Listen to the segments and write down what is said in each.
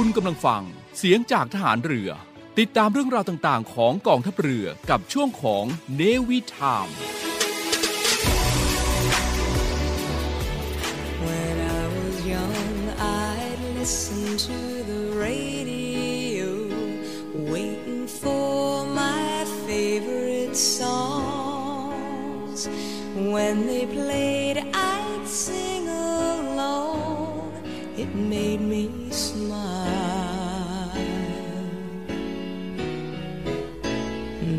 คุณกำลังฟัง เสียงจากทหารเรือ ติดตามเรื่องราวต่างๆ ของกองทัพเรือกับช่วงของเนวิทาม When I was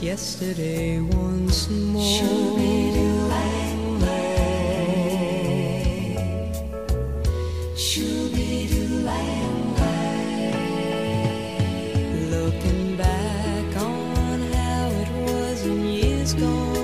Yesterday once more. Looking back on how it was in years gone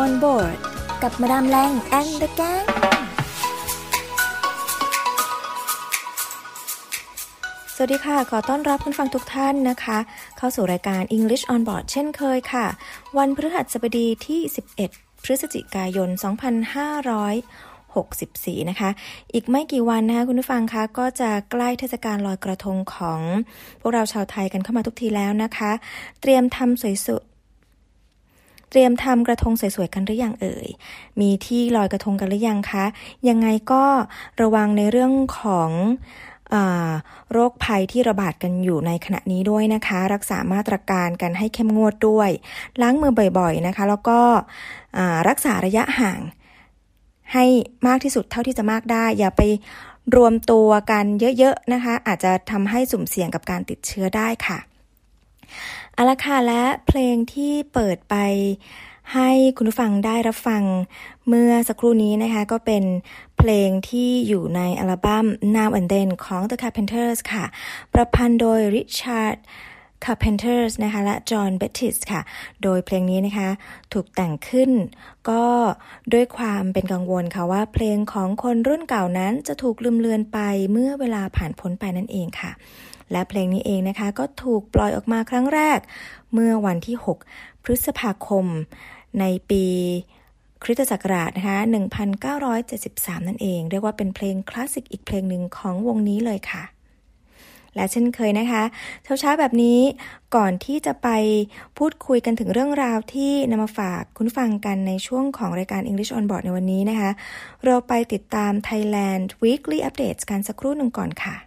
on board กับมาดามแรง and the gang สวัสดีค่ะ ขอต้อนรับคุณฟังทุกท่านนะคะ เข้าสู่รายการ English on board เช่นเคยค่ะ วันพฤหัสบดีที่ 11 พฤศจิกายน 2564 นะคะ อีกไม่กี่วันนะคะคุณผู้ฟังคะ ก็จะใกล้เทศกาลลอยกระทงของ พวกเราชาวไทยกันเข้ามาทุกทีแล้วนะคะ เตรียมทำสวยสุเต รียมทำกระทงสวยๆกันหรือยังเอ่ย มีที่ลอยกระทงกันหรือยังคะ ยังไงก็ระวังในเรื่องของโรคภัยที่ระบาดกันอยู่ในขณะนี้ด้วยนะคะ รักษามาตรการกันให้เข้มงวดด้วย ล้างมือบ่อยๆนะคะ แล้วก็รักษาระยะห่าง ให้มากที่สุดเท่าที่จะมากได้ อย่าไปรวมตัวกันเยอะๆนะคะ อาจจะทำให้สุ่มเสี่ยงกับการติดเชื้อได้ค่ะ เอาละค่ะและเพลงที่เปิดไปให้คุณผู้ฟังได้รับฟังเมื่อสักครู่นี้นะคะ ก็เป็นเพลงที่อยู่ในอัลบั้ม Now and Then ของ The Carpenters ค่ะ ประพันธ์โดย Richard Carpenters นะคะและ John Bettis ค่ะ โดยเพลงนี้นะคะ ถูกแต่งขึ้น ก็ด้วยความเป็นกังวลค่ะว่าเพลงของคนรุ่นเก่านั้นจะถูกลืมเลือนไปเมื่อเวลาผ่านพ้นไปนั่นเองค่ะ และเพลงนี้เองนะคะก็ถูกปล่อยออกมาครั้งแรก เมื่อวันที่ 6 พฤษภาคม ในปีคริสตศักราชนะคะ 1973 นั่นเอง เรียกว่าเป็นเพลงคลาสสิกอีกเพลงหนึ่งของวงนี้เลยค่ะ และเช่นเคยนะคะ เช้าๆแบบนี้ก่อนที่จะไปพูดคุยกันถึงเรื่องราวที่นำมาฝากคุณฟังกันในช่วงของรายการ English on Board ในวันนี้นะคะ เราไปติดตาม Thailand Weekly Updates กันสักครู่หนึ่งก่อนค่ะ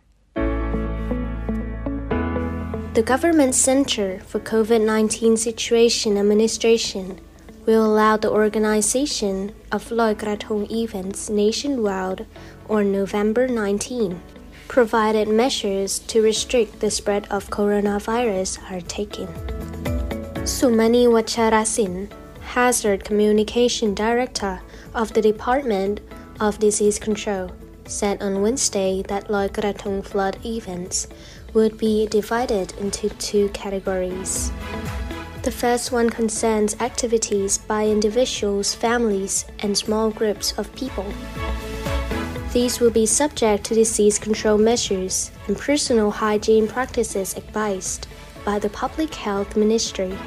The Government Center for COVID 19 Situation Administration will allow the organization of Loi Krathong events nationwide on November 19, provided measures to restrict the spread of coronavirus are taken. Sumani Wacharasin, Hazard Communication Director of the Department of Disease Control, said on Wednesday that Loi Krathong flood events would be divided into two categories. The first one concerns activities by individuals, families, and small groups of people. These will be subject to disease control measures and personal hygiene practices advised by the Public Health Ministry.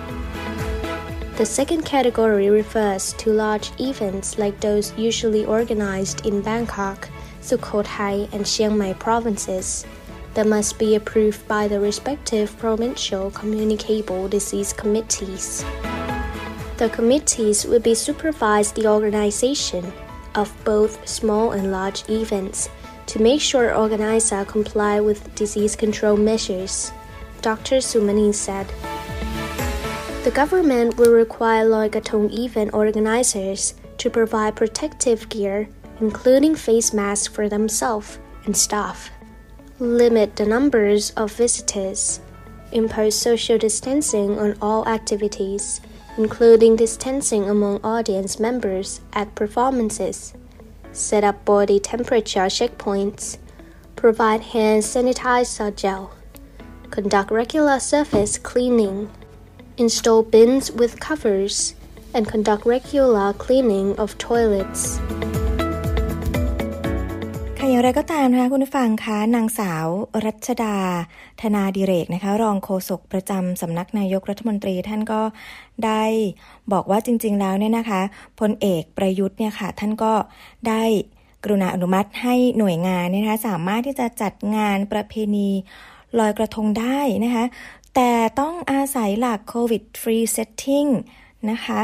The second category refers to large events like those usually organized in Bangkok, Sukhothai, and Chiang Mai provinces that must be approved by the respective provincial communicable disease committees. The committees will be supervise the organization of both small and large events to make sure organizers comply with disease control measures, Dr. Sumani said. The government will require Loigatong event organizers to provide protective gear, including face masks for themselves and staff limit the numbers of visitors, impose social distancing on all activities, including distancing among audience members at performances, set up body temperature checkpoints, provide hand sanitizer gel, conduct regular surface cleaning, install bins with covers, and conduct regular cleaning of toilets. ค่ะอย่างไรก็ตามนะคะคุณผู้ฟังคะนางสาวรัชดา ธนาดิเรกนะคะ รองโฆษกประจำสำนักนายกรัฐมนตรีท่านก็ได้บอกว่าจริง ๆ แล้วเนี่ยนะคะพลเอกประยุทธ์เนี่ยค่ะ ท่านก็ได้กรุณาอนุมัติให้หน่วยงานเนี่ยนะคะสามารถที่จะจัดงานประเพณีลอยกระทงได้นะคะ แต่ต้องอาศัยหลัก COVID free setting นะคะ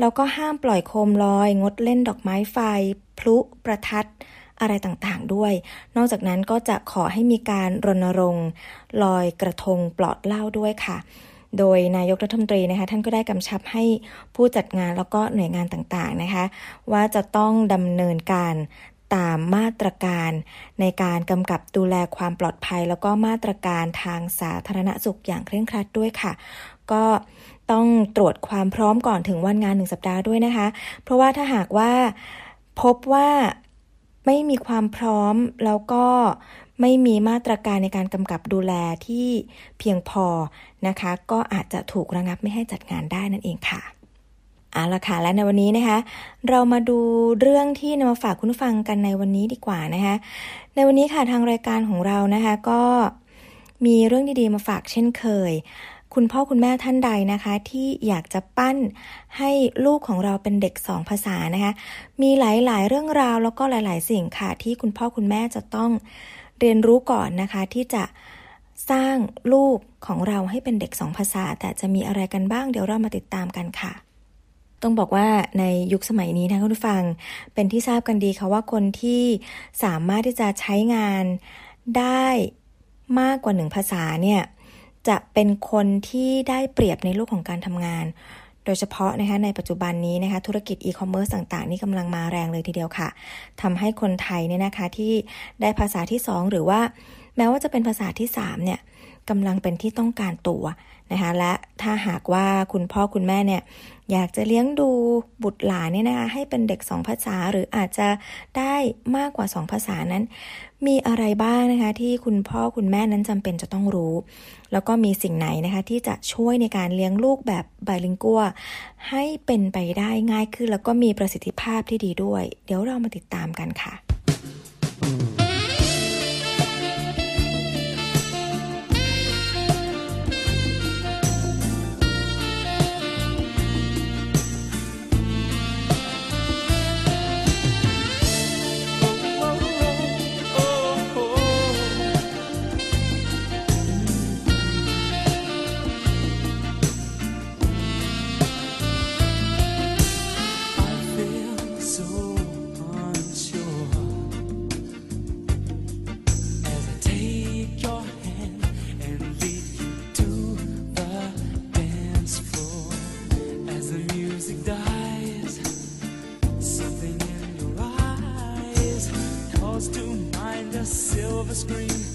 แล้วก็ห้ามปล่อยโคมลอย งดเล่นดอกไม้ไฟ พลุประทัด อะไรต่างๆด้วย นอกจากนั้นก็จะขอให้มีการรณรงค์ลอยกระทงปลอดเหล้าด้วยค่ะโดยนายกรัฐมนตรีนะคะท่านก็ได้กำชับให้ผู้จัดงานแล้วก็หน่วยงานต่างๆนะคะ ว่าจะต้องดำเนินการตามมาตรการในการกำกับดูแลความปลอดภัย แล้วก็มาตรการทางสาธารณสุขอย่างเคร่งครัดด้วยค่ะ ก็ต้องตรวจความพร้อมก่อนถึงวันงานหนึ่งสัปดาห์ด้วยนะคะ เพราะว่าถ้าหากว่าพบว่า ไม่มีความพร้อมแล้วก็ไม่มีมาตรการในการกำกับดูแลที่เพียงพอนะคะ ก็อาจจะถูกระงับไม่ให้จัดงานได้นั่นเองค่ะเอาละค่ะและในวันนี้นะคะ เรามาดูเรื่องที่นำมาฝากคุณฟังกันในวันนี้ดีกว่านะคะ ในวันนี้ค่ะทางรายการของเรานะคะก็มีเรื่องดีๆมาฝากเช่นเคย คุณพ่อคุณแม่ท่านใดนะคะ ที่อยากจะปั้นให้ลูกของเราเป็นเด็กสองภาษานะคะ มีหลายๆ เรื่องราวแล้วก็หลาย ๆ สิ่งค่ะ ที่คุณพ่อคุณแม่จะต้องเรียนรู้ก่อนนะคะ ที่จะสร้างลูกของเราให้เป็นเด็กสองภาษา แต่จะมีอะไรกันบ้างเดี๋ยวเรามาติดตามกันค่ะต้องบอกว่าในยุคสมัยนี้นะคุณผู้ฟัง เป็นที่ทราบกันดีค่ะว่าคนที่สามารถที่จะใช้งานได้มากกว่าหนึ่งภาษาเนี่ย จะเป็นคนที่ได้เปรียบในโลกของการทำงาน โดยเฉพาะนะคะในปัจจุบันนี้นะคะธุรกิจอีคอมเมิร์ซต่างๆ นี่กำลังมาแรงเลยทีเดียวค่ะทำให้คนไทยเนี่ยนะคะที่ได้ภาษาที่ 2 หรือว่า แม้ว่าจะเป็นภาษาที่3เนี่ยกำลังเป็นที่ต้องการตัว นะคะและถ้าหากว่าคุณพ่อคุณแม่เนี่ยอยากจะเลี้ยงดูบุตรหลานเนี่ยนะคะให้เป็นเด็กสองภาษาหรืออาจจะได้มากกว่าสองภาษานั้น มีอะไรบ้างนะคะที่คุณพ่อคุณแม่นั้นจำเป็นจะต้องรู้ แล้วก็มีสิ่งไหนนะคะที่จะช่วยในการเลี้ยงลูกแบบไบลิงกัวให้เป็นไปได้ง่ายขึ้น แล้วก็มีประสิทธิภาพที่ดีด้วย เดี๋ยวเรามาติดตามกันค่ะ screen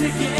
again.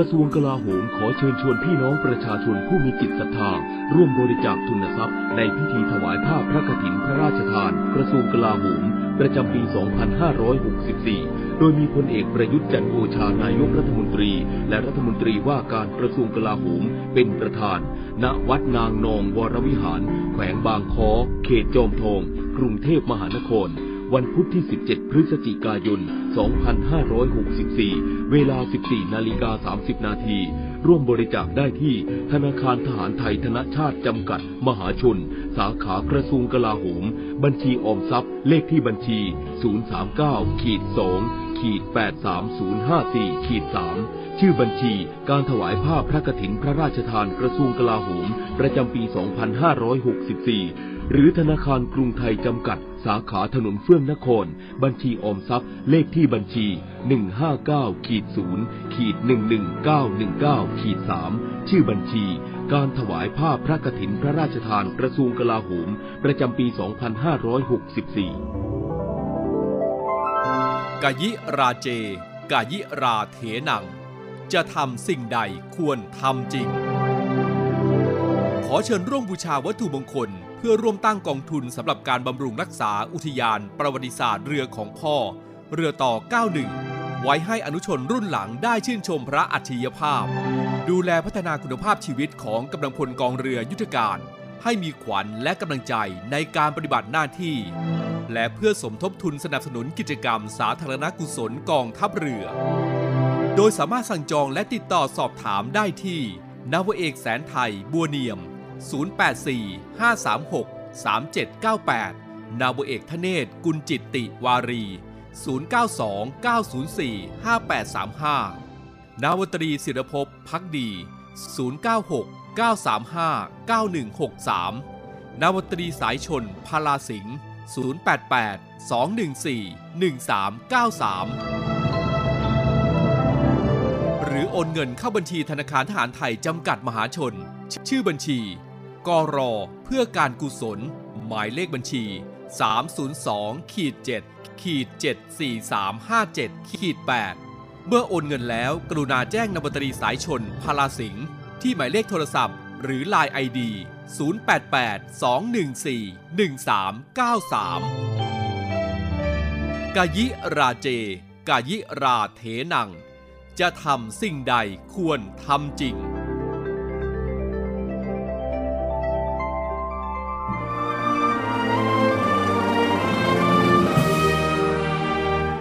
ระทรวงกลาโหมขอเชิญชวนพี่น้องประชาชนผู้มีจิตศรัทธา ร่วมบริจาคทุนทรัพย์ ในพิธีถวายผ้าพระกฐินพระราชทาน กระทรวงกลาโหม ประจำปี 2564 โดยมีพลเอกประยุทธ์จันทร์โอชานายกรัฐมนตรี และรัฐมนตรีว่าการกระทรวงกลาโหม เป็นประธาน ณ วัดนางนองวรวิหาร แขวงบางคอเขตจอมทอง กรุงเทพมหานคร วันพุธที่ 17 พฤศจิกายน 2564 เวลา 14 นาฬิกา 30 นาที ร่วมบริจาคได้ที่ธนาคารทหารไทยธนชาติจำกัด มหาชน สาขากระทรวงกลาโหม บัญชีออมทรัพย์ เลขที่บัญชี 039ขีด2ขีด83054ขีด3ชื่อบัญชีการถวายผ้าพระกฐินพระราชทานกระทรวงกลาโหม ประจำปี 2564 หรือธนาคารกรุงไทยจำกัด สาขาถนนเฟื่องนคร บัญชีออมทรัพย์ เลขที่บัญชี 159ขีด0ขีด11919ขีด3ชื่อบัญชี การถวายผ้าพระกฐินพระราชทานกระทรวงกลาโหม ประจำปี 2564 กายิราเจ กายิราเถนัง จะทำสิ่งใดควรทำจริง ขอเชิญร่วมบูชาวัตถุมงคล เพื่อร่วมตั้งกองทุนสำหรับการบำรุงรักษาอุทยาน ประวัติศาสตร์เรือของพ่อ เรือต่อ 91 ไว้ให้อนุชนรุ่นหลังได้ชื่นชมพระอัจฉริยภาพ ดูแลพัฒนาคุณภาพชีวิตของกำลังพลกองเรือยุทธการ ให้มีขวัญและกำลังใจในการปฏิบัติหน้าที่ และเพื่อสมทบทุนสนับสนุนกิจกรรมสาธารณกุศลกองทัพเรือ โดยสามารถสั่งจองและติดต่อสอบถามได้ที่นาวเอกแสนไทยบัวเนียม 084 536 3798 นาวเอกทเนศกุลจิตติวารี 092 904 5835 นาวตรีศิรภพพักดี 096 935 9163 นาวตรีสายชนพาลาสิงห์088 214 1393 หรือโอนเงินเข้าบัญชีธนาคารทหารไทยจำกัดมหาชน ชื่อบัญชี กรอเพื่อการกุศล หมายเลขบัญชี 302ขีด7ขีด74357ขีด8เมื่อโอนเงินแล้วกรุณาแจ้งนบตรีสายชนพาลาสิงห์ที่หมายเลขโทรศัพท์ หรือ Line ID 088 214 1393 กายิราเจ กายิราเถนัง จะทำสิ่งใดควรทำจริง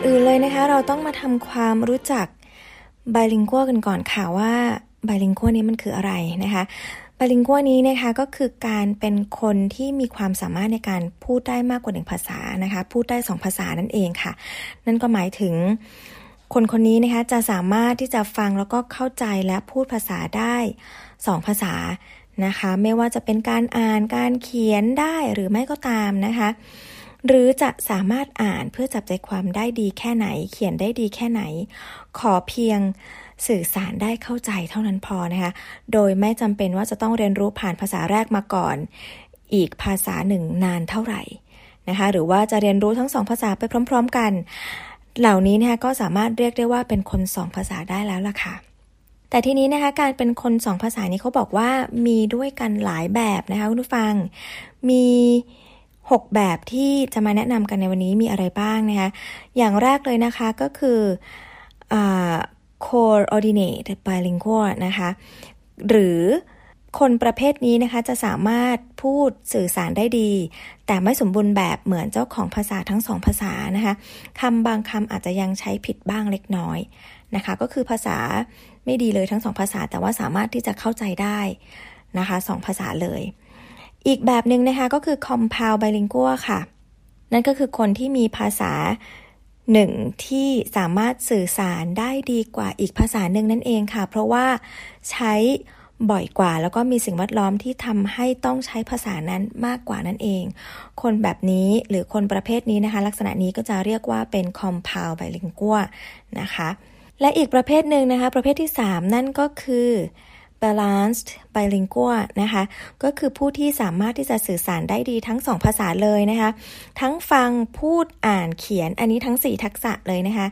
อนอื่นเลยนะคะ เราต้องมาทำความรู้จักไบลิงกัวกันก่อนค่ะว่าไบลิงกัวนี้มันคืออะไรนะคะไบลิงกัวนี้นะคะก็คือการเป็นคนที่มีความสามารถในการพูดได้มากกว่าหนึ่งภาษานะคะพูดได้สองภาษานั่นเองค่ะ นั่นก็หมายถึงคนคนนี้นะคะจะสามารถที่จะฟังแล้วก็เข้าใจและพูดภาษาได้สองภาษานะคะ ไม่ว่าจะเป็นการอ่านการเขียนได้หรือไม่ก็ตามนะคะ หรือจะสามารถอ่านเพื่อจับใจความได้ดีแค่ไหน เขียนได้ดีแค่ไหน ขอเพียงสื่อสารได้เข้าใจเท่านั้นพอนะคะ โดยไม่จำเป็นว่าจะต้องเรียนรู้ผ่านภาษาแรกมาก่อน อีกภาษาหนึ่งนานเท่าไหร่นะคะ หรือว่าจะเรียนรู้ทั้งสองภาษาไปพร้อม ๆ กัน เหล่านี้นะคะก็สามารถเรียกได้ว่าเป็นคนสองภาษาได้แล้วล่ะค่ะแต่ทีนี้นะคะการเป็นคนสองภาษานี้เขาบอกว่ามีด้วยกันหลายแบบนะคะคุณผู้ฟัง มี 6 แบบที่จะมาแนะนำกันในวันนี้มีอะไรบ้างนะคะ อย่างแรกเลยนะคะก็คืออ coordinate bilingual นะคะ หรือคนประเภทนี้นะคะจะสามารถพูดสื่อสารได้ดี แต่ไม่สมบูรณ์แบบเหมือนเจ้าของภาษาทั้งสองภาษานะคะคำบางคำอาจจะยังใช้ผิดบ้างเล็กน้อยนะคะ ก็คือภาษาไม่ดีเลยทั้งสองภาษา แต่ว่าสามารถที่จะเข้าใจได้นะคะสองภาษาเลย อีกแบบหนึ่งนะคะก็คือ compound bilingual ค่ะ นั่นก็คือคนที่มีภาษาหนึ่งที่สามารถสื่อสารได้ดีกว่าอีกภาษาหนึ่งนั่นเองค่ะ เพราะว่าใช้บ่อยกว่า แล้วก็มีสิ่งแวดล้อมที่ทำให้ต้องใช้ภาษานั้นมากกว่านั่นเอง คนแบบนี้หรือคนประเภทนี้นะคะ ลักษณะนี้ก็จะเรียกว่าเป็น compound bilingual นะคะ และอีกประเภทหนึ่งนะคะ ประเภทที่ 3 นั่นก็คือ balanced bilingual นะคะ ก็คือผู้ที่สามารถที่จะสื่อสารได้ดีทั้งสองภาษาเลยนะคะ ทั้งฟังพูดอ่านเขียนอันนี้ทั้ง 4 ทักษะเลยนะคะ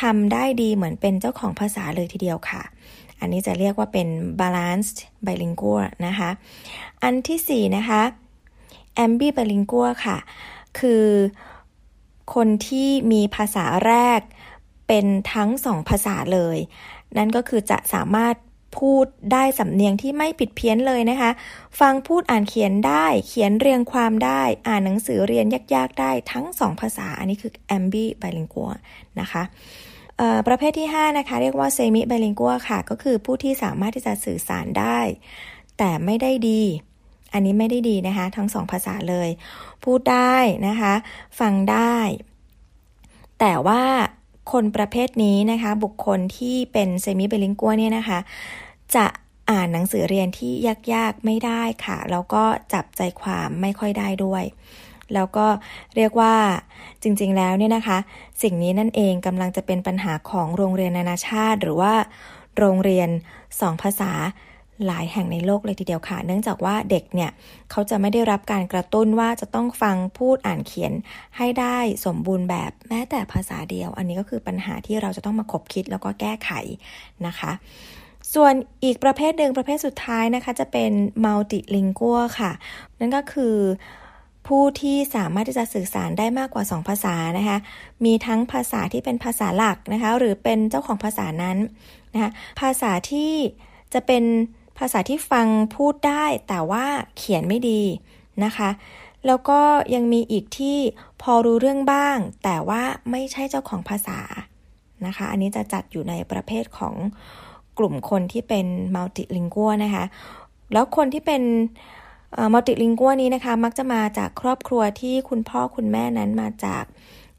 ทำได้ดีเหมือนเป็นเจ้าของภาษาเลยทีเดียวค่ะ อันนี้จะเรียกว่าเป็น balanced bilingual นะคะ อันที่ 4 นะคะ ambibilingual ค่ะ คือคนที่มีภาษาแรกเป็นทั้งสองภาษาเลย นั่นก็คือจะสามารถ พูดได้สำเนียงที่ไม่ผิดเพี้ยนเลยนะคะ ฟังพูดอ่านเขียนได้ เขียนเรียงความได้ อ่านหนังสือเรียนยากๆได้ทั้งสองภาษา อันนี้คือ ambi bilingual นะคะประเภทที่ 5 นะคะ เรียกว่า semi bilingual ค่ะ ก็คือผู้ที่สามารถที่จะสื่อสารได้ แต่ไม่ได้ดี อันนี้ไม่ได้ดีนะคะ ทั้งสองภาษาเลย พูดได้นะคะ ฟังได้ แต่ว่า คนประเภทนี้นะคะ บุคคลที่เป็นเซมิเบลิงกัวเนี่ยนะคะ จะอ่านหนังสือเรียนที่ยากๆไม่ได้ค่ะ แล้วก็จับใจความไม่ค่อยได้ด้วย แล้วก็เรียกว่าจริงๆแล้วเนี่ยนะคะ สิ่งนี้นั่นเองกำลังจะเป็นปัญหาของโรงเรียนนานาชาติ หรือว่า โรงเรียนสองภาษา หลายแห่งในโลกเลยทีเดียวค่ะ เนื่องจากว่าเด็กเนี่ยเขาจะไม่ได้รับการกระตุ้นว่าจะต้องฟังพูดอ่านเขียนให้ได้สมบูรณ์แบบแม้แต่ภาษาเดียว อันนี้ก็คือปัญหาที่เราจะต้องมาคบคิดแล้วก็แก้ไขนะคะ ส่วนอีกประเภทหนึ่งประเภทสุดท้ายนะคะ จะเป็น multilingual ค่ะ นั่นก็คือผู้ที่สามารถที่จะสื่อสารได้มากกว่า 2 ภาษานะคะ มีทั้งภาษาที่เป็นภาษาหลักนะคะ หรือเป็นเจ้าของภาษานั้นนะคะ ภาษาที่จะเป็น ภาษาที่ฟังพูดได้แต่ว่าเขียนไม่ดีนะคะ แล้วก็ยังมีอีกที่พอรู้เรื่องบ้าง แต่ว่าไม่ใช่เจ้าของภาษานะคะ อันนี้จะจัดอยู่ในประเภทของกลุ่มคนที่เป็นมัลติลิงกัวนะคะ แล้วคนที่เป็นมัลติลิงกัวนี้นะคะ มักจะมาจากครอบครัวที่คุณพ่อคุณแม่นั้นมาจาก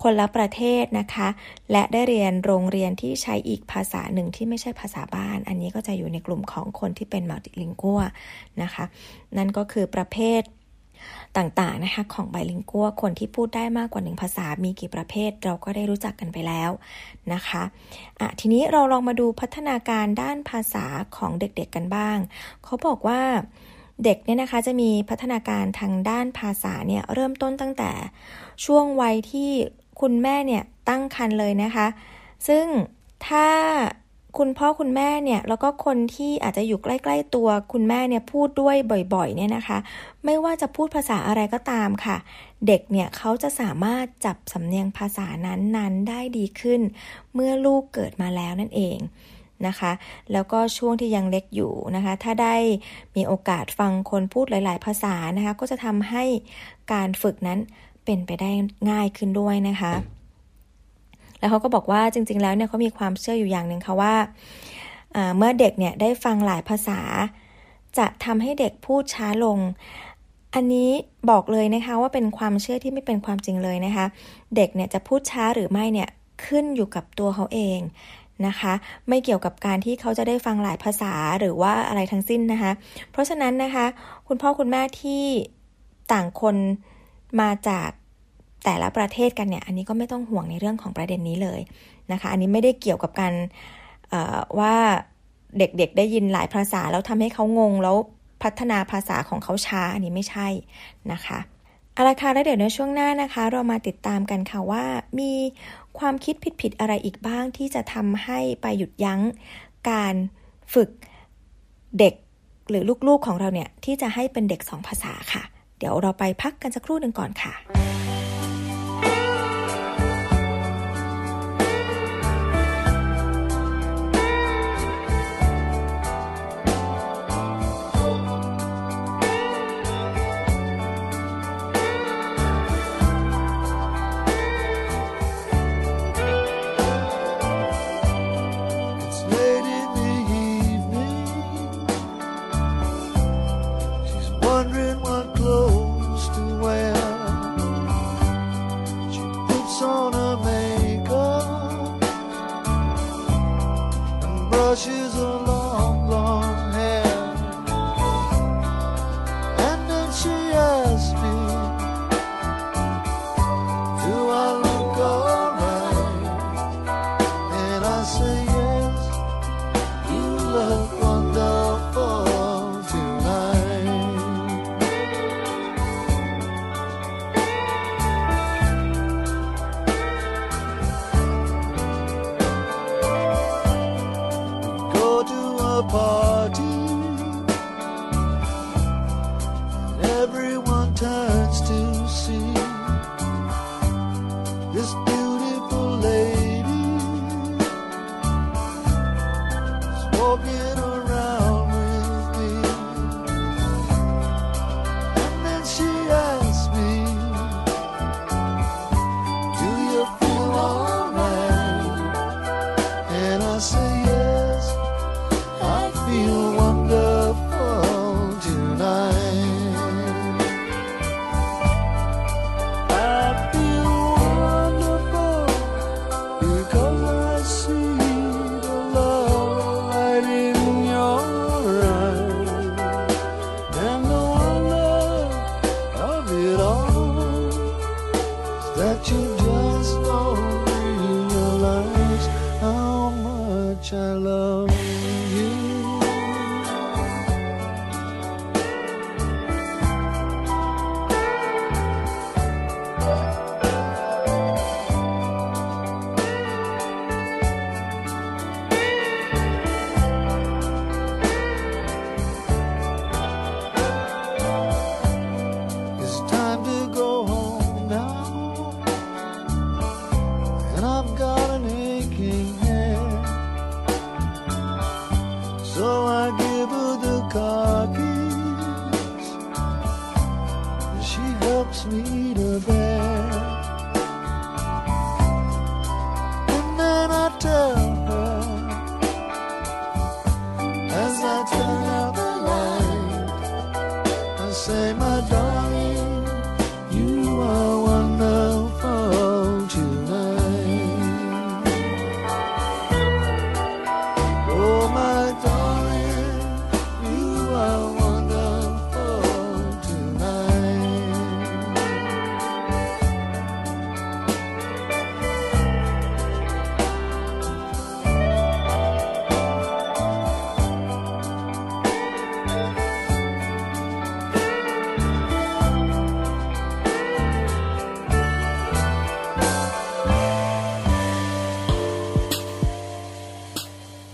คนละประเทศนะคะ และได้เรียนโรงเรียนที่ใช้อีกภาษาหนึ่งที่ไม่ใช่ภาษาบ้าน อันนี้ก็จะอยู่ในกลุ่มของคนที่เป็นมัลติลิงกัวนะคะ นั่นก็คือประเภทต่างๆนะคะของไบลิงกัวคนที่พูดได้มากกว่าหนึ่งภาษา มีกี่ประเภทเราก็ได้รู้จักกันไปแล้วนะคะะทีนี้เราลองมาดูพัฒนาการด้านภาษาของเด็กๆกันบ้าง เขาบอกว่าเด็กเนี่ยนะคะจะมีพัฒนาการทางด้านภาษาเนี่ยเริ่มต้นตั้งแต่ช่วงวัยที่ คุณแม่เนี่ยตั้งครรภ์เลยนะคะ ซึ่งถ้าคุณพ่อคุณแม่เนี่ยแล้วก็คนที่อาจจะอยู่ใกล้ ๆ ตัวคุณแม่เนี่ยพูดด้วยบ่อยๆเนี่ยนะคะ ไม่ว่าจะพูดภาษาอะไรก็ตามค่ะ เด็กเนี่ยเขาจะสามารถจับสำเนียงภาษานั้นๆ ได้ดีขึ้น เมื่อลูกเกิดมาแล้วนั่นเองนะคะ แล้วก็ช่วงที่ยังเล็กอยู่นะคะ ถ้าได้มีโอกาสฟังคนพูดหลาย ๆ ภาษานะคะ ก็จะทำให้การฝึกนั้น เป็นไปได้ง่ายขึ้นด้วยนะคะ แล้วเขาก็บอกว่าจริง ๆ แล้วเนี่ยเขามีความเชื่ออยู่อย่างหนึ่งค่ะว่าเมื่อเด็กเนี่ยได้ฟังหลายภาษา จะทำให้เด็กพูดช้าลง อันนี้บอกเลยนะคะว่าเป็นความเชื่อที่ไม่เป็นความจริงเลยนะคะ เด็กเนี่ยจะพูดช้าหรือไม่เนี่ยขึ้นอยู่กับตัวเขาเองนะคะ ไม่เกี่ยวกับการที่เขาจะได้ฟังหลายภาษาหรือว่าอะไรทั้งสิ้นนะคะ เพราะฉะนั้นนะคะ คุณพ่อคุณแม่ที่ต่างคน มาจากแต่ละประเทศกันเนี่ยอันนี้ก็ไม่ต้องห่วงในเรื่องของประเด็นนี้เลยนะคะ อันนี้ไม่ได้เกี่ยวกับการว่าเด็กๆได้ยินหลายภาษาแล้วทำให้เขางงแล้วพัฒนาภาษาของเขาช้าอันนี้ไม่ใช่นะคะเอาละค่ะแล้วเดี๋ยวในช่วงหน้านะคะ เรามาติดตามกันค่ะว่ามีความคิดผิดๆอะไรอีกบ้างที่จะทำให้ไปหยุดยั้งการฝึกเด็กหรือลูกๆของเราเนี่ยที่จะให้เป็นเด็กสองภาษาค่ะ เดี๋ยวเราไปพักกันสักครู่หนึ่งก่อนค่ะ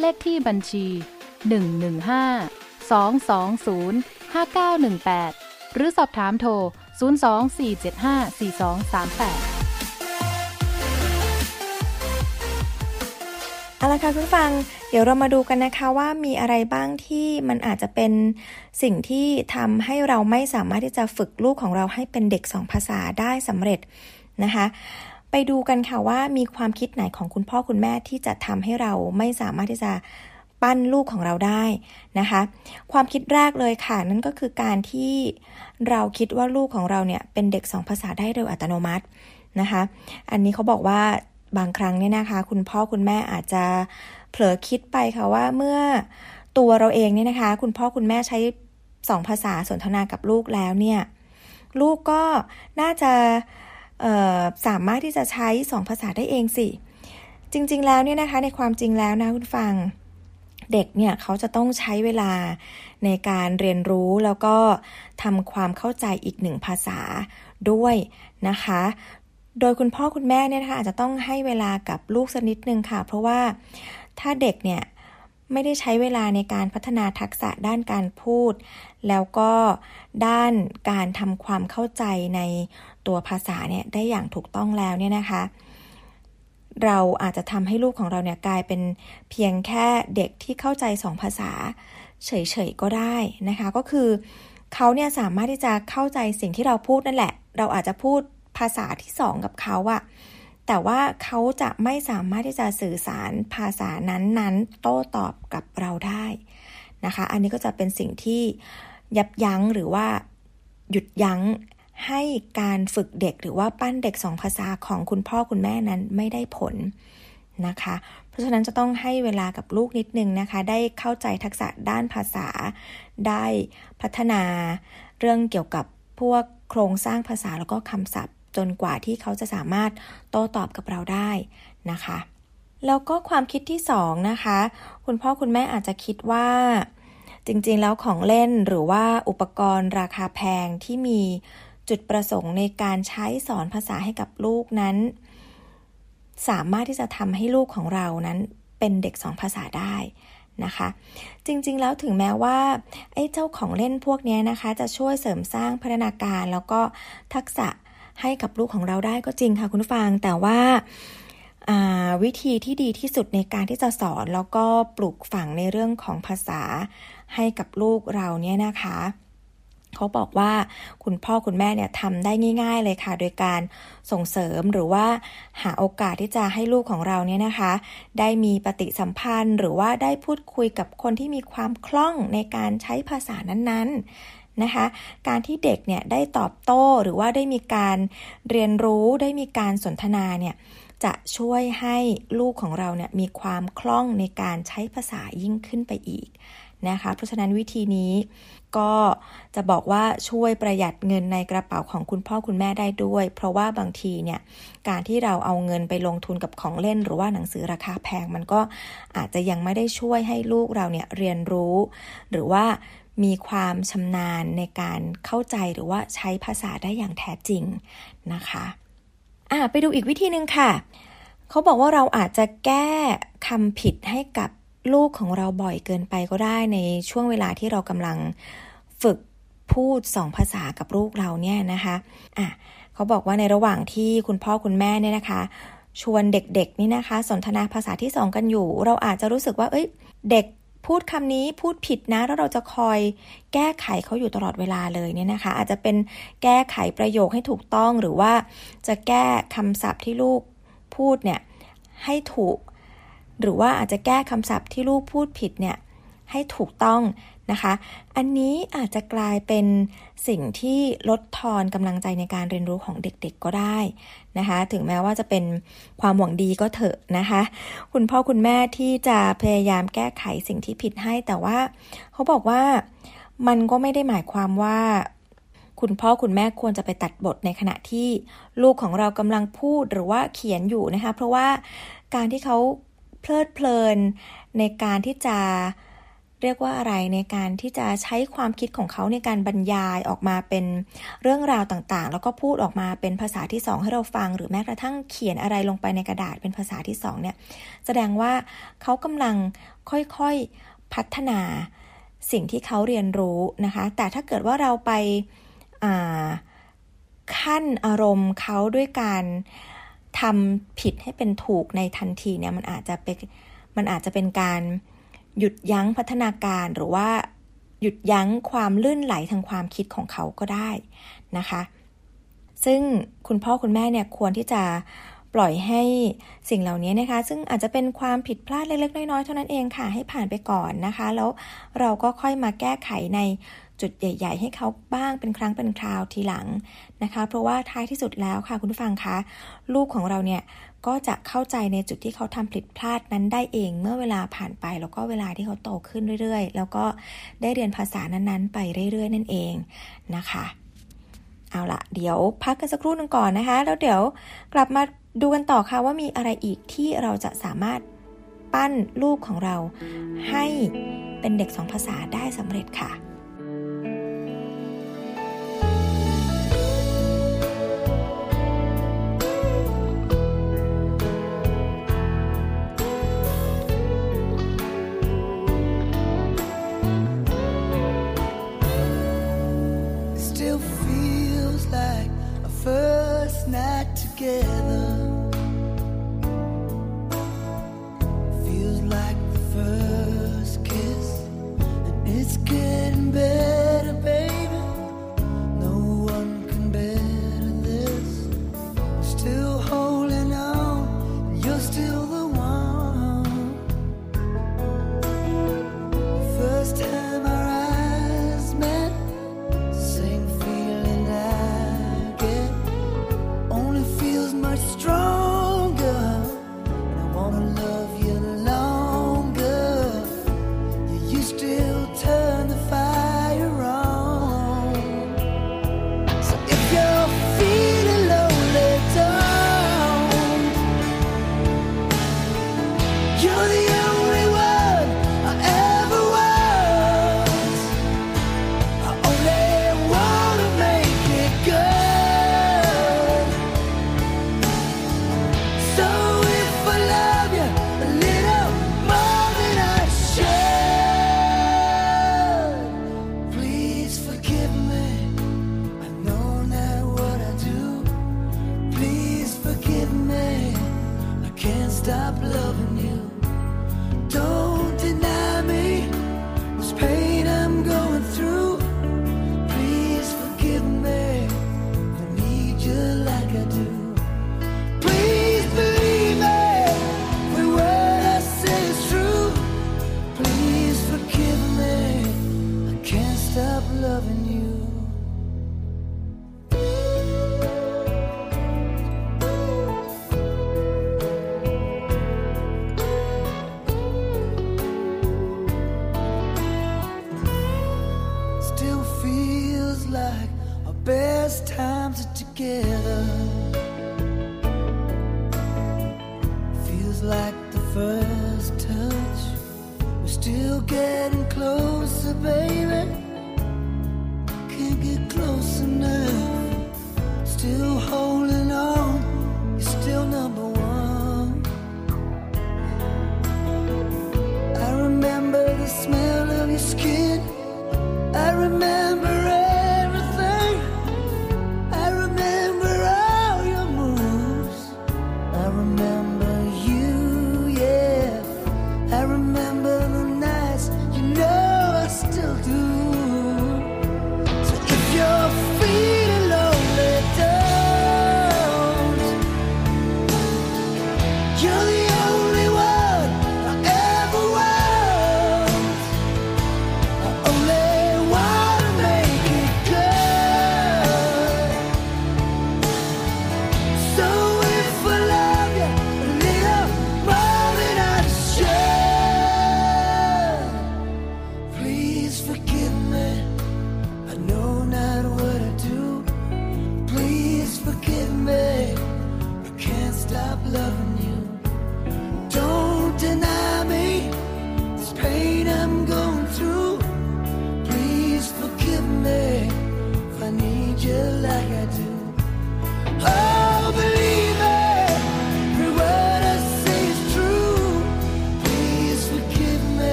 เลขที่บัญชี 115 220 5918 หรือสอบถามโทร 024754238เอาละค่ะคุณฟัง เดี๋ยวเรามาดูกันนะคะว่ามีอะไรบ้างที่มันอาจจะเป็นสิ่งที่ทำให้เราไม่สามารถที่จะฝึกลูกของเราให้เป็นเด็กสองภาษาได้สำเร็จนะคะ ไปดูกันค่ะว่ามีความคิดไหนของคุณพ่อคุณแม่ที่จะทำให้เราไม่สามารถที่จะปั้นลูกของเราได้นะคะ ความคิดแรกเลยค่ะ นั่นก็คือการที่เราคิดว่าลูกของเราเนี่ยเป็นเด็กสองภาษาได้โดยอัตโนมัตินะคะ อันนี้เขาบอกว่าบางครั้งเนี่ยนะคะ คุณพ่อคุณแม่อาจจะเผลอคิดไปค่ะว่าเมื่อตัวเราเองเนี่ยนะคะ คุณพ่อคุณแม่ใช้สองภาษาสนทนากับลูกแล้วเนี่ย ลูกก็น่าจะ สามารถที่จะใช้สองภาษาได้เองสิ จริง ๆ แล้วเนี่ยนะคะ ในความจริงแล้วนะคุณฟังเด็กเนี่ยเขาจะต้องใช้เวลาในการเรียนรู้แล้วก็ทำความเข้าใจอีกหนึ่งภาษาด้วยนะคะ โดยคุณพ่อคุณแม่เนี่ยนะคะอาจจะต้องให้เวลากับลูกสักนิดนึงค่ะ เพราะว่าถ้าเด็กเนี่ยไม่ได้ใช้เวลาในการพัฒนาทักษะด้านการพูด แล้วก็ด้านการทำความเข้าใจใน ตัวภาษาเนี่ยได้อย่างถูกต้องแล้วเนี่ยนะคะ เราอาจจะทำให้ลูกของเราเนี่ยกลายเป็นเพียงแค่เด็กที่เข้าใจสองภาษา เฉยๆก็ได้นะคะ ก็คือเขาเนี่ยสามารถที่จะเข้าใจสิ่งที่เราพูดนั่นแหละ เราอาจจะพูดภาษาที่สองกับเขาอะแต่ว่าเขาจะไม่สามารถที่จะสื่อสารภาษานั้นๆ โต้ตอบกับเราได้นะคะ อันนี้ก็จะเป็นสิ่งที่ยับยั้งหรือว่าหยุดยั้ง ให้การฝึกเด็กหรือว่าปั้นเด็กสองภาษาของคุณพ่อคุณแม่นั้นไม่ได้ผลนะคะ เพราะฉะนั้นจะต้องให้เวลากับลูกนิดนึงนะคะ ได้เข้าใจทักษะด้านภาษา ได้พัฒนาเรื่องเกี่ยวกับพวกโครงสร้างภาษาแล้วก็คำศัพท์ จนกว่าที่เขาจะสามารถโต้ตอบกับเราได้นะคะ แล้วก็ความคิดที่สองนะคะ คุณพ่อคุณแม่อาจจะคิดว่าจริงๆแล้วของเล่นหรือว่าอุปกรณ์ราคาแพงที่มี จุดประสงค์ในการใช้สอนภาษาให้กับลูกนั้น สามารถที่จะทำให้ลูกของเรานั้นเป็นเด็กสองภาษาได้นะคะ จริงๆแล้วถึงแม้ว่าไอ้เจ้าของเล่นพวกนี้นะคะ จะช่วยเสริมสร้างพัฒนาการแล้วก็ทักษะให้กับลูกของเราได้ก็จริงค่ะคุณฟัง แต่ว่าวิธีที่ดีที่สุดในการที่จะสอนแล้วก็ปลูกฝังในเรื่องของภาษาให้กับลูกเราเนี่ยนะคะ เขาบอกว่าคุณพ่อคุณแม่เนี่ยทำได้ง่าย ๆ เลยค่ะ โดยการส่งเสริมหรือว่าหาโอกาสที่จะให้ลูกของเราเนี่ยนะคะ ได้มีปฏิสัมพันธ์ หรือว่าได้พูดคุยกับคนที่มีความคล่องในการใช้ภาษานั้นๆนะคะ การที่เด็กเนี่ยได้ตอบโต้หรือว่าได้มีการเรียนรู้ได้มีการสนทนาเนี่ยจะช่วยให้ลูกของเราเนี่ยมีความคล่องในการใช้ภาษายิ่งขึ้นไปอีก นะคะ เพราะฉะนั้นวิธีนี้ก็จะบอกว่าช่วยประหยัดเงินในกระเป๋าของคุณพ่อคุณแม่ได้ด้วย เพราะว่าบางทีเนี่ยการที่เราเอาเงินไปลงทุนกับของเล่น หรือว่าหนังสือราคาแพง มันก็อาจจะยังไม่ได้ช่วยให้ลูกเราเนี่ยเรียนรู้ หรือว่ามีความชำนาญในการเข้าใจหรือว่าใช้ภาษาได้อย่างแท้จริงนะคะอะไปดูอีกวิธีหนึ่งค่ะ เขาบอกว่าเราอาจจะแก้คำผิดให้กับ ลูกของเราบ่อยเกินไปก็ได้ในช่วงเวลาที่เรากำลังฝึกพูดสองภาษากับลูกเราเนี่ยนะคะอะเขาบอกว่าในระหว่างที่คุณพ่อคุณแม่เนี่ยนะคะ ชวนเด็กๆนี่นะคะ สนทนาภาษาที่สองกันอยู่ เราอาจจะรู้สึกว่า เอ้ย เด็กพูดคำนี้พูดผิดนะ แล้วเราจะคอยแก้ไขเขาอยู่ตลอดเวลาเลยเนี่ยนะคะ อาจจะเป็นแก้ไขประโยคให้ถูกต้องหรือว่าจะแก้คำศัพท์ที่ลูกพูดเนี่ยให้ถูก หรือว่าอาจจะแก้คำศัพท์ที่ลูกพูดผิดเนี่ยให้ถูกต้องนะคะ อันนี้อาจจะกลายเป็นสิ่งที่ลดทอนกำลังใจในการเรียนรู้ของเด็กๆก็ได้นะคะ ถึงแม้ว่าจะเป็นความหวังดีก็เถอะนะคะ คุณพ่อคุณแม่ที่จะพยายามแก้ไขสิ่งที่ผิดให้ แต่ว่าเขาบอกว่ามันก็ไม่ได้หมายความว่า คุณพ่อคุณแม่ควรจะไปตัดบทในขณะที่ลูกของเรากำลังพูดหรือว่าเขียนอยู่นะคะ เพราะว่าการที่เขา เพลิดเพลินในการที่จะเรียกว่าอะไรในการที่จะใช้ความคิดของเขาในการบรรยายออกมาเป็นเรื่องราวต่างๆ แล้วก็พูดออกมาเป็นภาษาที่สองให้เราฟัง หรือแม้กระทั่งเขียนอะไรลงไปในกระดาษเป็นภาษาที่สองเนี่ยแสดงว่าเขากำลังค่อยๆพัฒนาสิ่งที่เขาเรียนรู้นะคะ แต่ถ้าเกิดว่าเราไปขั้นอารมณ์เขาด้วยการ ทำผิดให้เป็นถูกในทันทีเนี่ยมันอาจจะเป็นมันอาจจะเป็นการหยุดยั้งพัฒนาการหรือว่าหยุดยั้งความลื่นไหลทางความคิดของเขาก็ได้นะคะ ซึ่งคุณพ่อคุณแม่เนี่ยควรที่จะปล่อยให้สิ่งเหล่านี้นะคะ ซึ่งอาจจะเป็นความผิดพลาดเล็กๆ น้อยๆ เท่านั้นเองค่ะให้ผ่านไปก่อนนะคะ แล้วเราก็ค่อยมาแก้ไขในจุดใหญ่ ๆ ให้เขาบ้างเป็นครั้งเป็นคราวทีหลัง นะคะ เพราะว่าท้ายที่สุดแล้วค่ะคุณผู้ฟังคะลูกของเราเนี่ยก็จะเข้าใจในจุดที่เขาทำผิดพลาดนั้นได้เองเมื่อเวลาผ่านไป แล้วก็เวลาที่เขาโตขึ้นเรื่อยๆ แล้วก็ได้เรียนภาษานั้นๆ ไปเรื่อย ๆ นั่นเองนะคะเอาละเดี๋ยวพักกันสักครู่หนึ่งก่อนนะคะ แล้วเดี๋ยวกลับมาดูกันต่อค่ะว่ามีอะไรอีกที่เราจะสามารถปั้นลูกของเราให้เป็นเด็กสองภาษาได้สำเร็จค่ะ together.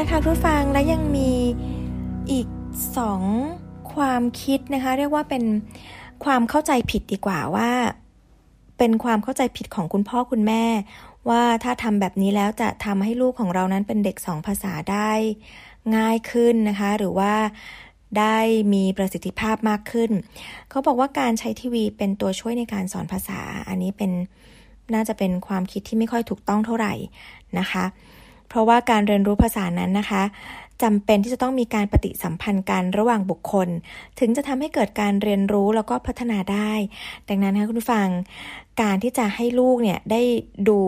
เอาละคะคุณผู้ฟังและยังมีอีกสองความคิดนะคะ เรียกว่าเป็นความเข้าใจผิดดีกว่าว่า เป็นความเข้าใจผิดของคุณพ่อคุณแม่ ว่าถ้าทำแบบนี้แล้วจะทำให้ลูกของเรานั้นเป็นเด็กสองภาษาได้ง่ายขึ้นนะคะ หรือว่าได้มีประสิทธิภาพมากขึ้น เขาบอกว่าการใช้ทีวีเป็นตัวช่วยในการสอนภาษา อันนี้เป็นน่าจะเป็นความคิดที่ไม่ค่อยถูกต้องเท่าไหร่นะคะ เพราะว่าการเรียนรู้ภาษานั้นนะคะจำเป็นที่จะต้องมีการปฏิสัมพันธ์กันระหว่างบุคคล ถึงจะทำให้เกิดการเรียนรู้แล้วก็พัฒนาได้ ดังนั้นนะคะคุณผู้ฟัง การที่จะให้ลูกเนี่ยได้ดู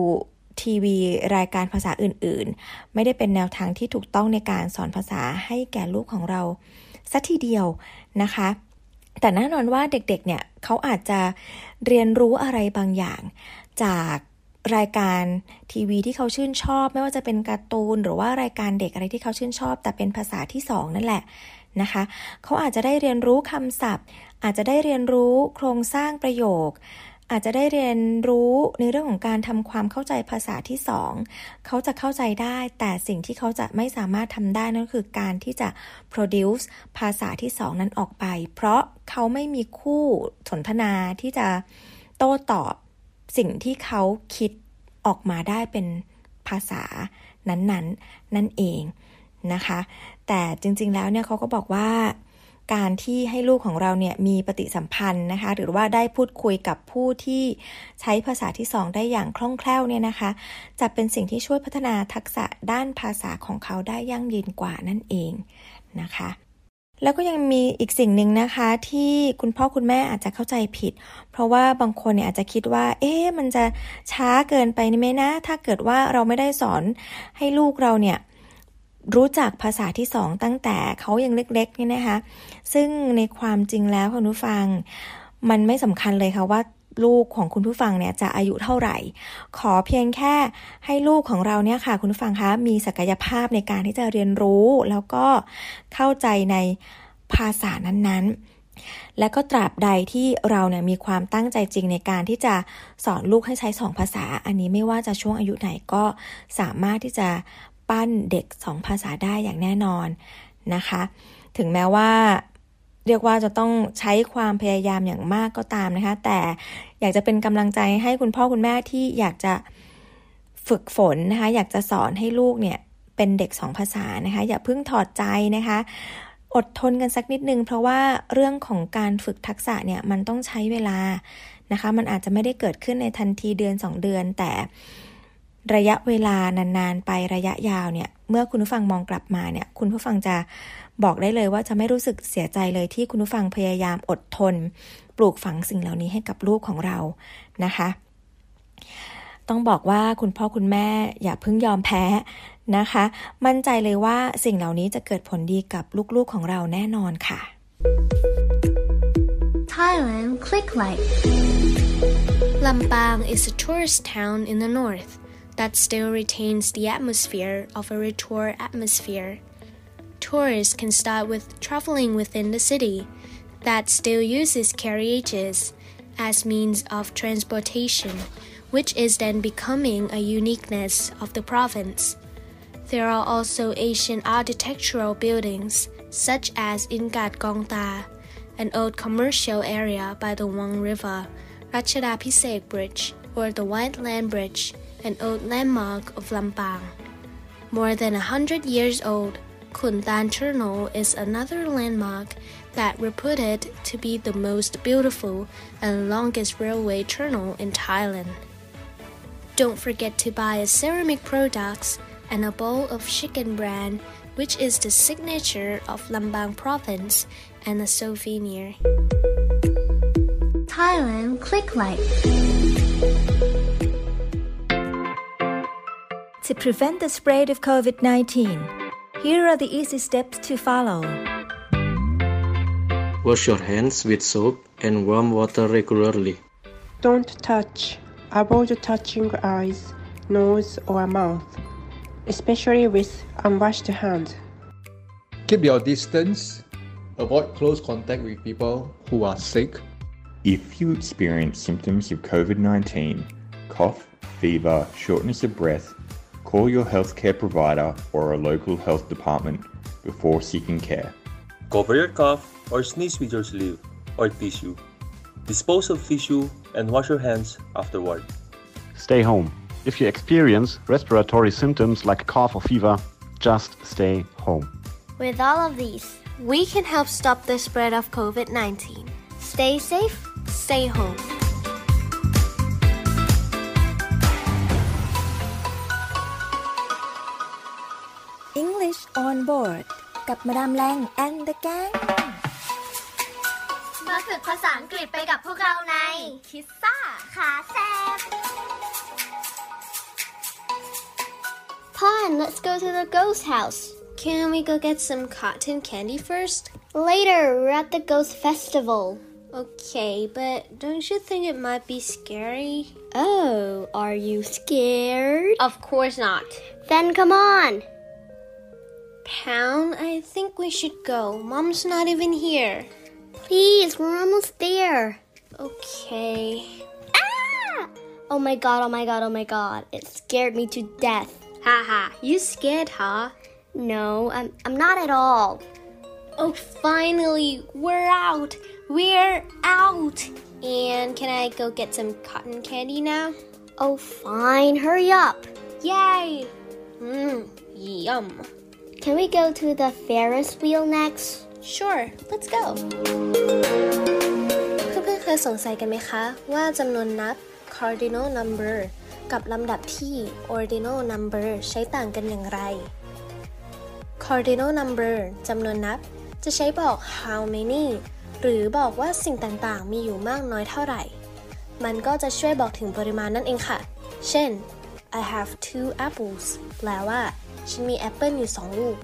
ทีวีรายการภาษาอื่นๆ ไม่ได้เป็นแนวทางที่ถูกต้องในการสอนภาษาให้แก่ลูกของเราสัทีเดียวนะคะ แต่แน่นอนว่าเด็กๆ เนี่ยเขาอาจจะเรียนรู้อะไรบางอย่างจาก รายการทีวีที่เขาชื่นชอบ ไม่ว่าจะเป็นการ์ตูนหรือว่ารายการเด็กอะไรที่เขาชื่นชอบ แต่เป็นภาษาที่สองนั่นแหละนะคะ เขาอาจจะได้เรียนรู้คำศัพท์ อาจจะได้เรียนรู้โครงสร้างประโยค อาจจะได้เรียนรู้ในเรื่องของการทำความเข้าใจภาษาที่สองเขาจะเข้าใจได้ แต่สิ่งที่เขาจะไม่สามารถทำได้นั่นคือการที่จะ produce ภาษาที่สองนั้นออกไป เพราะเขาไม่มีคู่สนทนาที่จะโต้ตอบ สิ่งที่เขาคิดออกมาได้เป็นภาษานั้นๆนนนั่นเองนะคะ แต่จริงๆแล้วเนี่ยเขาก็บอกว่าการที่ให้ลูกของเราเนี่ยมีปฏิสัมพันธ์นะคะ หรือว่าได้พูดคุยกับผู้ที่ใช้ภาษาที่สองได้อย่างคล่องแคล่วเนี่ยนะคะ จะเป็นสิ่งที่ช่วยพัฒนาทักษะด้านภาษาของเขาได้ยั่งยืนกว่านั่นเองนะคะ แล้วก็ยังมีอีกสิ่งหนึ่งนะคะที่คุณพ่อคุณแม่อาจจะเข้าใจผิด เพราะว่าบางคนเนี่ยอาจจะคิดว่า เอ๊ะมันจะช้าเกินไปนี่ไหมนะ ถ้าเกิดว่าเราไม่ได้สอนให้ลูกเราเนี่ยรู้จักภาษาที่สองตั้งแต่เขายังเล็กๆเนี่ยนะคะ ซึ่งในความจริงแล้วคุณผู้ฟัง มันไม่สำคัญเลยค่ะว่า ลูกของคุณผู้ฟังเนี่ยจะอายุเท่าไหร่ ขอเพียงแค่ให้ลูกของเราเนี่ยค่ะ คุณผู้ฟังคะมีศักยภาพในการที่จะเรียนรู้ แล้วก็เข้าใจในภาษานั้นๆ และก็ตราบใดที่เราเนี่ยมีความตั้งใจจริงในการที่จะสอนลูกให้ใช้สองภาษา อันนี้ไม่ว่าจะช่วงอายุไหนก็สามารถที่จะปั้นเด็กสองภาษาได้อย่างแน่นอนนะคะ ถึงแม้ว่า เรียกว่าจะต้องใช้ความพยายามอย่างมากก็ตามนะคะ แต่อยากจะเป็นกำลังใจให้คุณพ่อคุณแม่ที่อยากจะฝึกฝนนะคะ อยากจะสอนให้ลูกเนี่ยเป็นเด็กสองภาษานะคะ อย่าเพิ่งถอดใจนะคะ อดทนกันสักนิดนึง เพราะว่าเรื่องของการฝึกทักษะเนี่ยมันต้องใช้เวลานะคะ มันอาจจะไม่ได้เกิดขึ้นในทันทีเดือน 2 เดือน แต่ระยะเวลานานๆ ไประยะยาวเนี่ย เมื่อคุณผู้ฟังมองกลับมาเนี่ย คุณผู้ฟังจะ บอกได้เลยว่าจะไม่รู้สึกเสียใจเลยที่คุณผู้ฟังพยายามอดทน ปลูกฝังสิ่งเหล่านี้ให้กับลูกของเรานะคะ ต้องบอกว่าคุณพ่อคุณแม่อย่าเพิ่งยอมแพ้นะคะ มั่นใจเลยว่าสิ่งเหล่านี้จะเกิดผลดีกับลูกๆของเราแน่นอนค่ะ Thailand Click Like. Lambang is a tourist town in the north that still retains the atmosphere of a retour atmosphere. Tourists can start with traveling within the city that still uses carriages as means of transportation, which is then becoming a uniqueness of the province. There are also ancient architectural buildings, such as Ingat Gongta, an old commercial area by the Wang River, Rachada Pisek Bridge, or the White Land Bridge, an old landmark of Lampang. More than a hundred years old, Kundan Tunnel is another landmark that reputed to be the most beautiful and longest railway tunnel in Thailand. Don't forget to buy a ceramic products and a bowl of chicken brand, which is the signature of Lambang province and a souvenir. Thailand Click Like. To prevent the spread of COVID 19, here are the easy steps to follow. Wash your hands with soap and warm water regularly. Don't touch. Avoid touching eyes, nose, or mouth, especially with unwashed hands. Keep your distance. Avoid close contact with people who are sick. If you experience symptoms of COVID 19, cough, fever, shortness of breath, call your healthcare provider or a local health department before seeking care. Cover your cough or sneeze with your sleeve or tissue. Dispose of tissue and wash your hands afterward. Stay home. If you experience respiratory symptoms like cough or fever, just stay home. With all of these, We can help stop the spread of COVID 19. stay safe, Stay home. English on board กับมาดามแรง and the gang มาฝึกภาษาอังกฤษไปกับพวกเราใน คิสซ่าขาแซบ Pon, let's go to the ghost house. Can we go get some cotton candy first? Later, we're at the Ghost Festival. Okay, but don't you think it might be scary? Oh, are you scared? Of course not. Then come on. Pound, I think we should go. Mom's not even here. Please, we're almost there. Okay. Ah! Oh my god, oh my god, oh my god. It scared me to death. Haha, you scared, huh? No, I'm, I'm not at all. Oh, finally, we're out. We're out. And can I go get some cotton candy now? Oh, fine. Hurry up. Yay! Mmm, yum. Can we go to the Ferris wheel next? Sure, let's go. เพื่อนๆเคยสงสัยกันไหมคะว่าจำนวนนับ cardinal number กับลำดับที่ ordinal number ใช้ต่างกันอย่างไร cardinal number จำนวนนับจะใช้บอก how many หรือบอกว่าสิ่งต่างๆ มีอยู่มากน้อยเท่าไหร่ มันก็จะช่วยบอกถึงปริมาณนั่นเองค่ะ เช่น I have two apples แปลว่า ฉันมีแอปเปิลอยู่สองลูก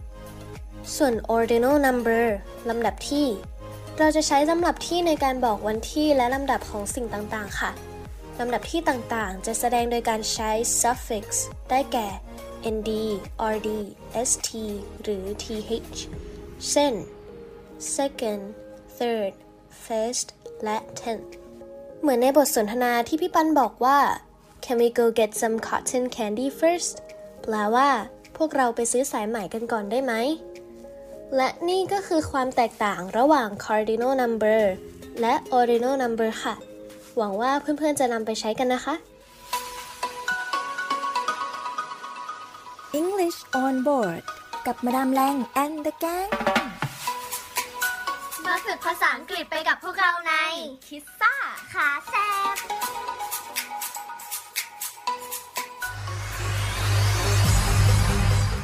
ส่วน ordinal number ลำดับที่ เราจะใช้ลำดับที่ในการบอกวันที่และลำดับของสิ่งต่างๆ ค่ะ ลำดับที่ต่างๆ จะแสดงโดยการใช้ suffix ได้แก่ nd rd st หรือ th เช่น second third first และ tenth เหมือนในบทสนทนาที่พี่ปันบอกว่า can we go get some cotton candy first แปลว่า พวกเราไปซื้อสายไหมกันก่อนได้ไหม และนี่ก็คือความแตกต่างระหว่าง cardinal number และ ordinal number ค่ะ หวังว่าเพื่อนๆจะนำไปใช้กันนะคะ English on board กับมาดามแรง and the gang มาฝึกภาษาอังกฤษไปกับพวกเราในคิสซ่าขาแซบ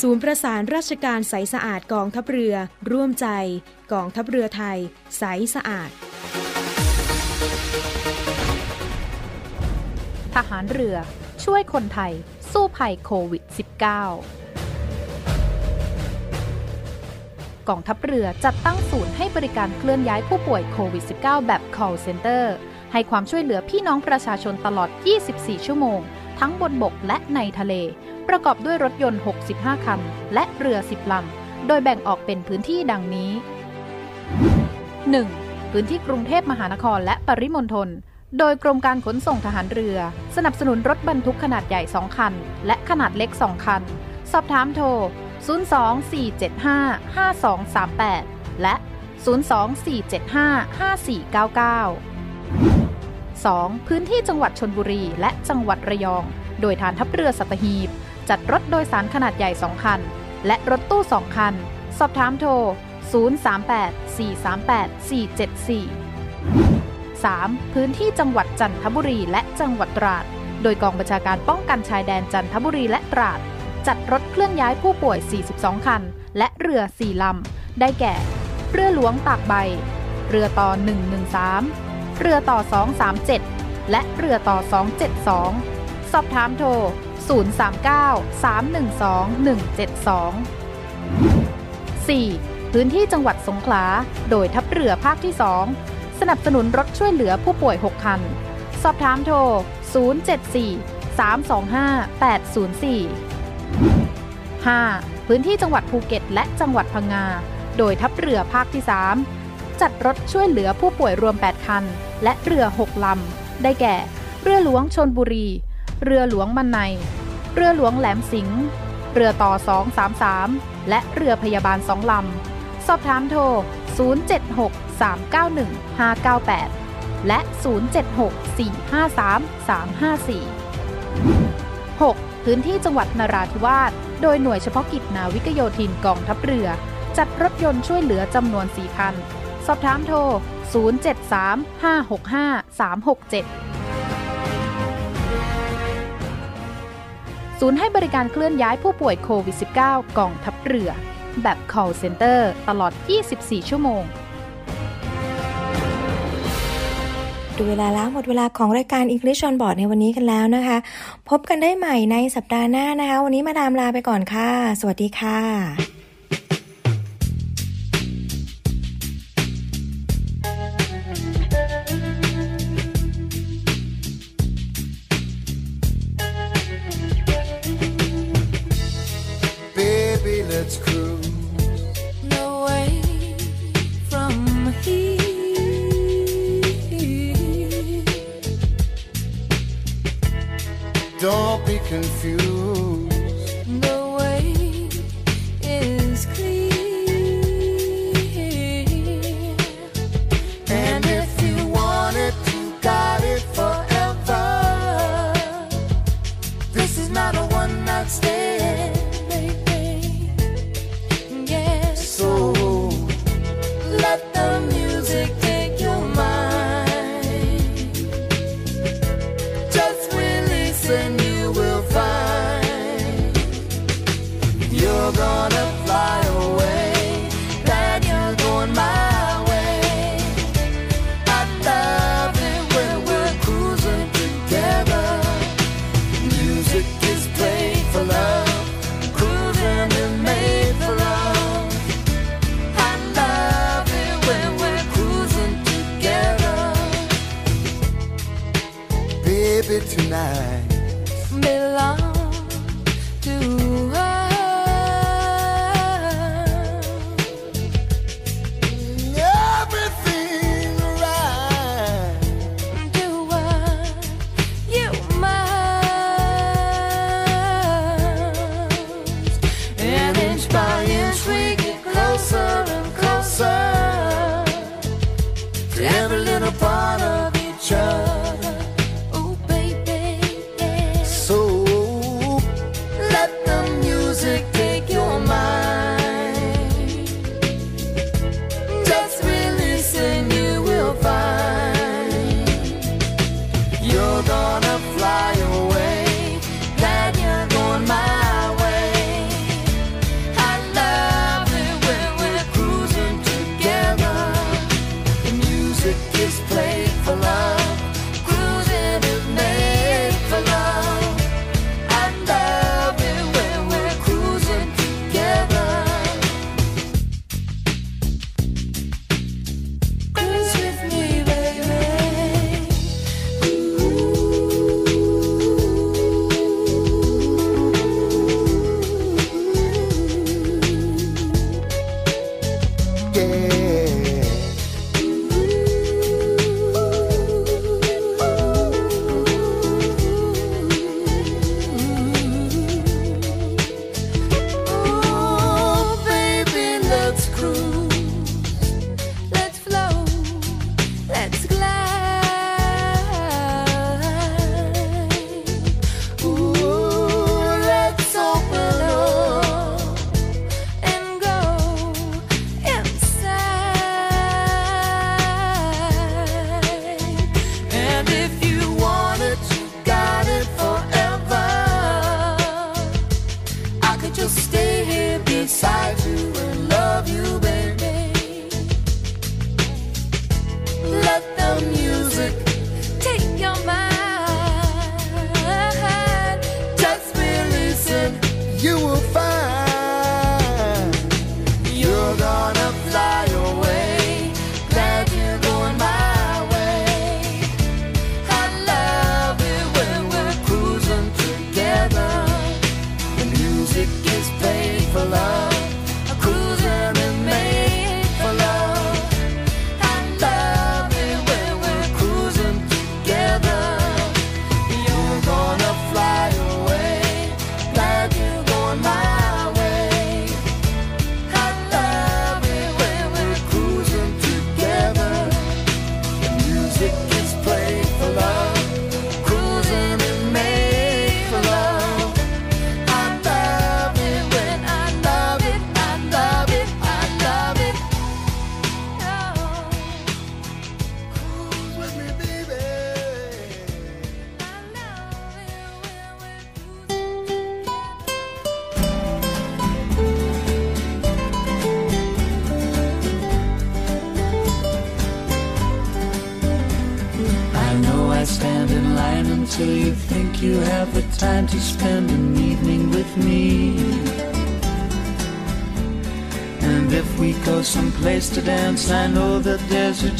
ศูนย์ประสานราชการใสสะอาดกองทัพเรือ ร่วมใจ กองทัพเรือไทย ใสสะอาด ทหารเรือ ช่วยคนไทย สู้ภัยโควิด -19 กองทัพเรือจัดตั้งศูนย์ให้บริการเคลื่อนย้ายผู้ป่วยโควิด -19 แบบ call center ให้ความช่วยเหลือพี่น้องประชาชนตลอด 24 ชั่วโมง ทั้งบนบกและในทะเล ประกอบด้วยรถยนต์ 65 คัน และเรือ 10 ลำ โดยแบ่งออกเป็นพื้นที่ดังนี้ 1. พื้นที่กรุงเทพมหานครและปริมณฑล โดยกรมการขนส่งทหารเรือ สนับสนุนรถบรรทุกขนาดใหญ่ 2 คัน และขนาดเล็ก 2 คัน สอบถามโทร 024755238 และ 024755499 2. พื้นที่จังหวัดชนบุรีและจังหวัดระยอง โดยฐานทัพเรือสัตหีบ จัดรถโดยสารขนาดใหญ่ 2 คัน และรถตู้ 2 คัน สอบถามโทร 038-438-474 3. พื้นที่จังหวัดจันทบุรีและจังหวัดตราด โดยกองบัญชาการป้องกันชายแดนจันทบุรีและตราด จัดรถเคลื่อนย้ายผู้ป่วย 42 คัน และเรือ 4 ลำ ได้แก่ เรือหลวงตากใบ เรือต่อ 113 เรือต่อ 237 และเรือต่อ 272 สอบถามโทร 039-312-172 4. พื้นที่จังหวัดสงขลา โดยทัพเรือภาคที่ 2 สนับสนุนรถช่วยเหลือผู้ป่วย 6 คัน สอบถามโทร 074-325-804 5. พื้นที่จังหวัดภูเก็ตและจังหวัดพังงา โดยทัพเรือภาคที่ 3 จัดรถช่วยเหลือผู้ป่วยรวม 8 คัน และเรือ 6 ลำ ได้แก่ เรือหลวงชนบุรี เรือหลวงมันใน เรือหลวงแหลมสิงห์เรือต่อ 233 และเรือพยาบาล2ลำ สอบถามโทร 076-391-598 และ 076-453-354 6. พื้นที่จังหวัดนราธิวาส โดยหน่วยเฉพาะกิจนาวิกโยธินกองทัพเรือ จัดรถยนต์ช่วยเหลือจำนวน 4 คัน สอบถามโทร 073-565-367 ศูนย์ให้บริการเคลื่อนย้ายผู้ป่วยโควิด -19 กองทัพเรือ แบบ call center ตลอด 24 ชั่วโมง ดูเวลาแล้วหมดเวลาของรายการ English on Board ในวันนี้กันแล้วนะคะ พบกันได้ใหม่ในสัปดาห์หน้านะคะ วันนี้มาดามลาไปก่อนค่ะ สวัสดีค่ะ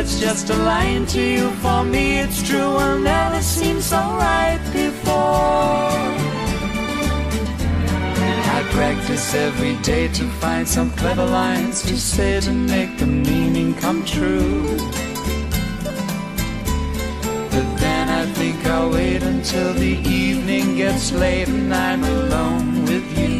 It's just a line to you, for me it's true, will never seem so right before. I practice every day to find some clever lines to say to make the meaning come true. But then I think I'll wait until the evening gets late and I'm alone with you.